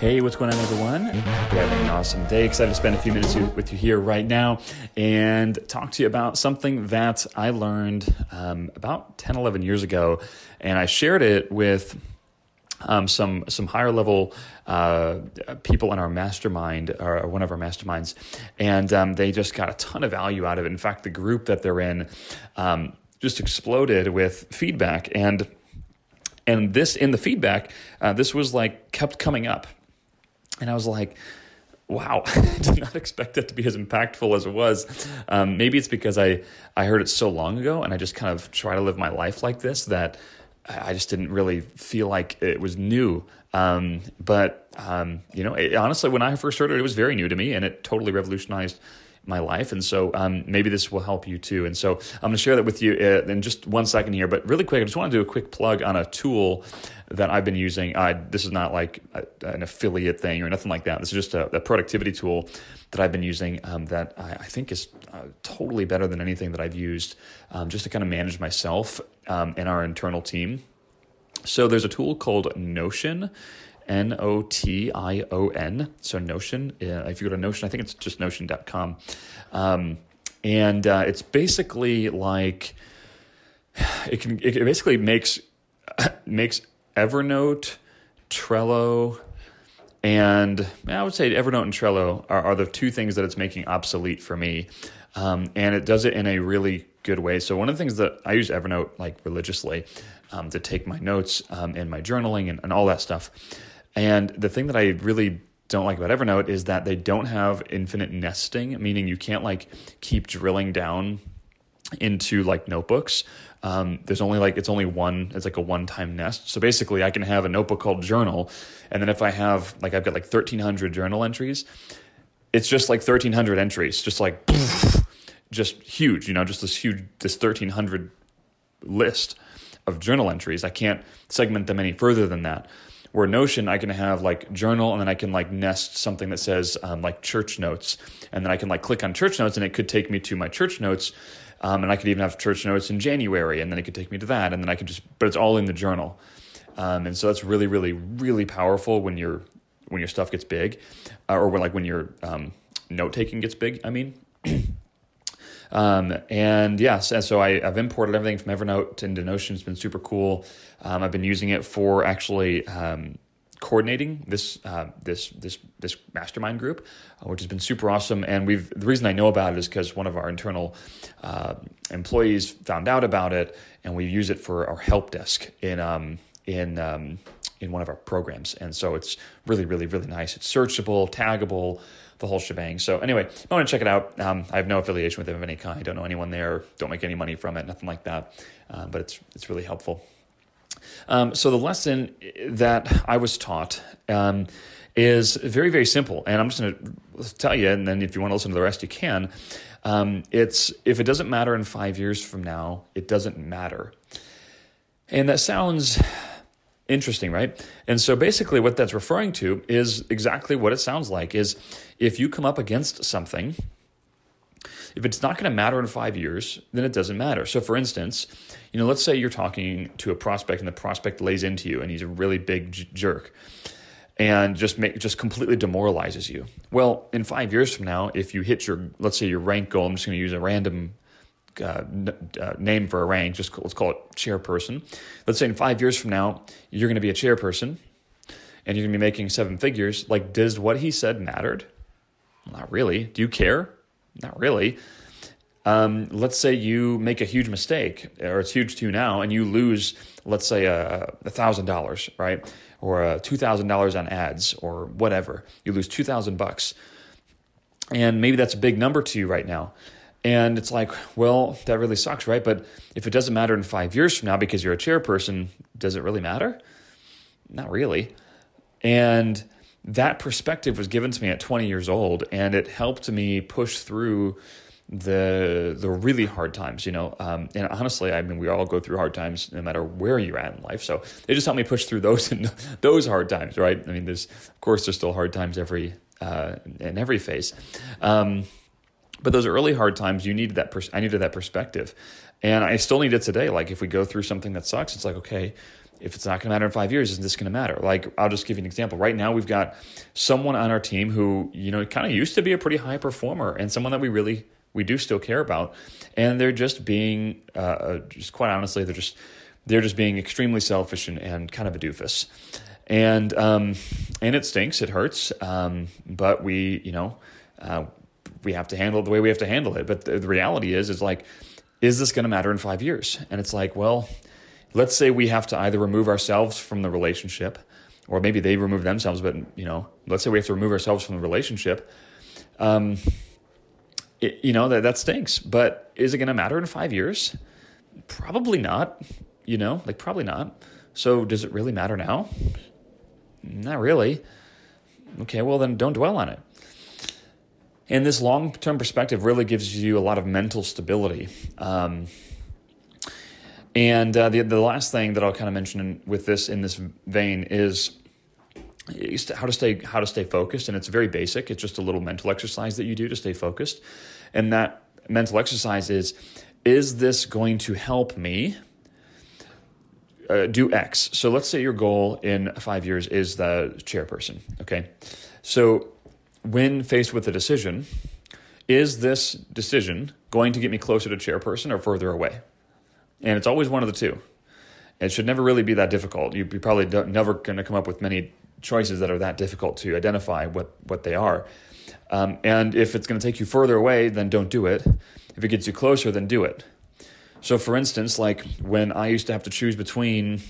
Hey, what's going on, everyone? You're having an awesome day. Excited to spend a few minutes with you here right now and talk to you about something that I learned um, about 10, 11 years ago. And I shared it with um, some some higher level uh, people in our mastermind or one of our masterminds, and um, they just got a ton of value out of it. In fact, the group that they're in um, just exploded with feedback and and this in the feedback uh, this was like kept coming up and I was like, wow, I did not expect that to be as impactful as it was. Um, maybe it's because I, I heard it so long ago and I just kind of try to live my life like this that I just didn't really feel like it was new. Um, but, um, you know, it, honestly, when I first heard it, it was very new to me and it totally revolutionized my life. And so um, maybe this will help you too. And so I'm going to share that with you uh, in just one second here. But really quick, I just want to do a quick plug on a tool that I've been using. This is not like a, an affiliate thing or nothing like that. This is just a, a productivity tool that I've been using um, that I, I, think is uh, totally better than anything that I've used um, just to kind of manage myself um, and our internal team. So there's a tool called Notion. N O T I O N. So Notion. Uh, if you go to Notion, I think it's just Notion.com. Um, and uh, it's basically like it can. It basically makes makes Evernote, Trello, and I would say Evernote and Trello are, are the two things that it's making obsolete for me. Um, and it does it in a really good way. So one of the things that I use Evernote like religiously um, to take my notes um, and my journaling and, and all that stuff. And the thing that I really don't like about Evernote is that they don't have infinite nesting, meaning you can't like keep drilling down into like notebooks. Um, there's only like it's only one. It's like a one-time nest. So basically, I can have a notebook called journal, and then if I have like I've got like 1,300 journal entries, it's just like 1,300 entries, just like just huge. You know, just this huge this 1,300 list of journal entries. I can't segment them any further than that. Where Notion, I can have like journal, and then I can like nest something that says um, like church notes, and then I can like click on church notes, and it could take me to my church notes, um, and I could even have church notes in January, and then it could take me to that, and then I could just, but it's all in the journal, um, and so that's really, really, really powerful when your when your stuff gets big, uh, or when like when your um, note taking gets big. I mean. Um, and yes, and so I, have imported everything from Evernote into Notion. It's been super cool. Um, I've been using it for actually um, coordinating this uh, this this this mastermind group, uh, which has been super awesome. And we've the reason I know about it is because one of our internal uh, employees found out about it, and we use it for our help desk in um, in um, in one of our programs. And so it's really really really nice. It's searchable, taggable the whole shebang. So anyway, I want to check it out. Um, I have no affiliation with them of any kind. I don't know anyone there. Don't make any money from it. Nothing like that. Uh, but it's it's really helpful. Um, so the lesson that I was taught um, is very very simple, and I'm just going to tell you, and then if you want to listen to the rest, you can. Um, it's if it doesn't matter in five years from now, it doesn't matter. And that sounds interesting right and so basically what that's referring to is exactly what it sounds like is if you come up against something if it's not going to matter in five years, then it doesn't matter. So, for instance, you know, let's say you're talking to a prospect and the prospect lays into you and he's a really big j- jerk and just make just completely demoralizes you. Well, in five years from now, if you hit your let's say your rank goal, I'm just going to use a random uh, uh, name for a rank. Just let's call it chairperson. Let's say in five years from now, you're going to be a chairperson, and you're going to be making seven figures. Like, does what he said mattered? Not really. Do you care? Not really. Um, let's say you make a huge mistake, or it's huge to you now, and you lose, let's say, a thousand dollars, right, or two thousand dollars on ads, or whatever. You lose two thousand bucks, and maybe that's a big number to you right now. And it's like, well, that really sucks, right? But if it doesn't matter in five years from now because you're a chairperson, does it really matter? Not really. And that perspective was given to me at 20 years old, and it helped me push through the the really hard times, you know. Um, and honestly, I mean, we all go through hard times no matter where you're at in life. So they just helped me push through those those hard times, right? I mean, there's of course there's still hard times every uh, in every phase. Um, but those early hard times, you needed that. Pers- I needed that perspective, and I still need it today. Like if we go through something that sucks, it's like okay, if it's not going to matter in five years, isn't this going to matter? Like I'll just give you an example. Right now, we've got someone on our team who you know kind of used to be a pretty high performer, and someone that we really we do still care about, and they're just being uh, uh just quite honestly, they're just they're just being extremely selfish and, and kind of a doofus. And um, and it stinks, it hurts, um, but we, you know, uh, we have to handle it the way we have to handle it. But the, the reality is, is like, is this going to matter in five years? And it's like, well, let's say we have to either remove ourselves from the relationship, or maybe they remove themselves. But you know, let's say we have to remove ourselves from the relationship. Um, it, you know that that stinks. But is it going to matter in five years? Probably not. You know, like probably not. So does it really matter now? Not really. Okay, well then don't dwell on it. And this long term perspective really gives you a lot of mental stability. Um, and uh, the, the last thing that I'll kind of mention in, with this in this vein is how to stay how to stay focused. And it's very basic. It's just a little mental exercise that you do to stay focused. And that mental exercise is is this going to help me uh, do x? So let's say your goal in five years is the chairperson okay? So when faced with a decision, is this decision going to get me closer to chairperson or further away? And it's always one of the two. It should never really be that difficult. You're probably never going to come up with many choices that are that difficult to identify what, what they are. Um, and if it's going to take you further away, then don't do it. If it gets you closer, then do it. So, for instance, like when I used to have to choose between,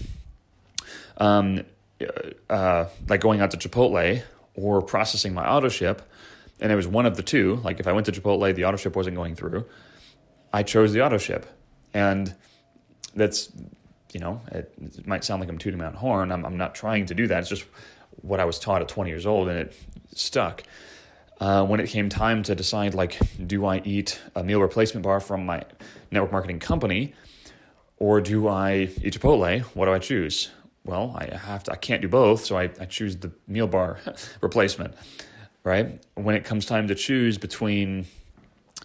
um, uh, like going out to Chipotle or processing my auto ship, and it was one of the two. Like if I went to Chipotle, the auto ship wasn't going through. I chose the auto ship, and that's you know it, it might sound like I'm tooting my own horn. I'm, I'm not trying to do that. It's just what I was taught at 20 years old, and it stuck. Uh, when it came time to decide, like, do I eat a meal replacement bar from my network marketing company, or do I eat Chipotle? What do I choose? Well, I have to, I can't do both, so I, I choose the meal bar replacement, right? When it comes time to choose between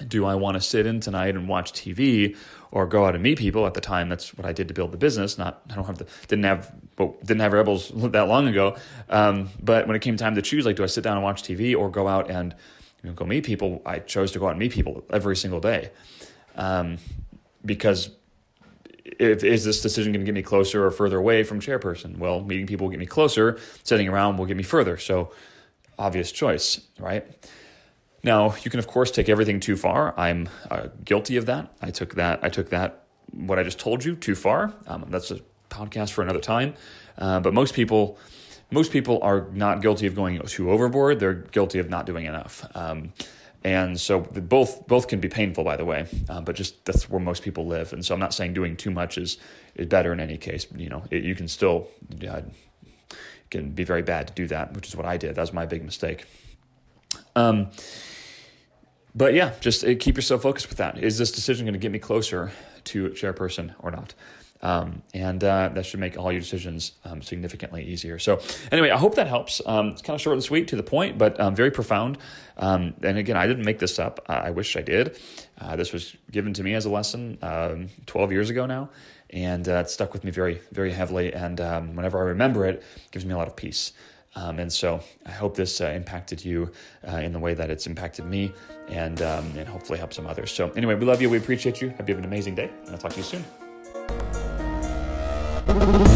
do I want to sit in tonight and watch TV or go out and meet people? At the time, that's what I did to build the business. Not I don't have the didn't have well, didn't have rebels that long ago. Um, but when it came time to choose, like do I sit down and watch TV or go out and you know, go meet people? I chose to go out and meet people every single day um, because if, is this decision going to get me closer or further away from chairperson? Well, meeting people will get me closer. Sitting around will get me further. So, obvious choice, right? Now, you can of course take everything too far. I'm uh, guilty of that. I took that. I took that. What I just told you too far. Um, that's a podcast for another time. Uh, but most people, most people are not guilty of going too overboard. They're guilty of not doing enough. Um, and so both both can be painful, by the way. Uh, but just that's where most people live. And so I'm not saying doing too much is is better in any case. You know, it, you can still uh, can be very bad to do that, which is what I did. That was my big mistake. Um, but yeah, just uh, keep yourself focused with that. Is this decision going to get me closer to chairperson or not? Um, and uh, that should make all your decisions um, significantly easier. So, anyway, I hope that helps. Um, it's kind of short and sweet to the point, but um, very profound. Um, and again, I didn't make this up. I wish I did. Uh, this was given to me as a lesson um, 12 years ago now, and uh, it stuck with me very, very heavily. And whenever I remember it, it gives me a lot of peace. Um, and so I hope this uh, impacted you uh, in the way that it's impacted me and, um, and hopefully help some others. So, anyway, we love you. We appreciate you. Hope you have an amazing day. And I'll talk to you soon. Thank you.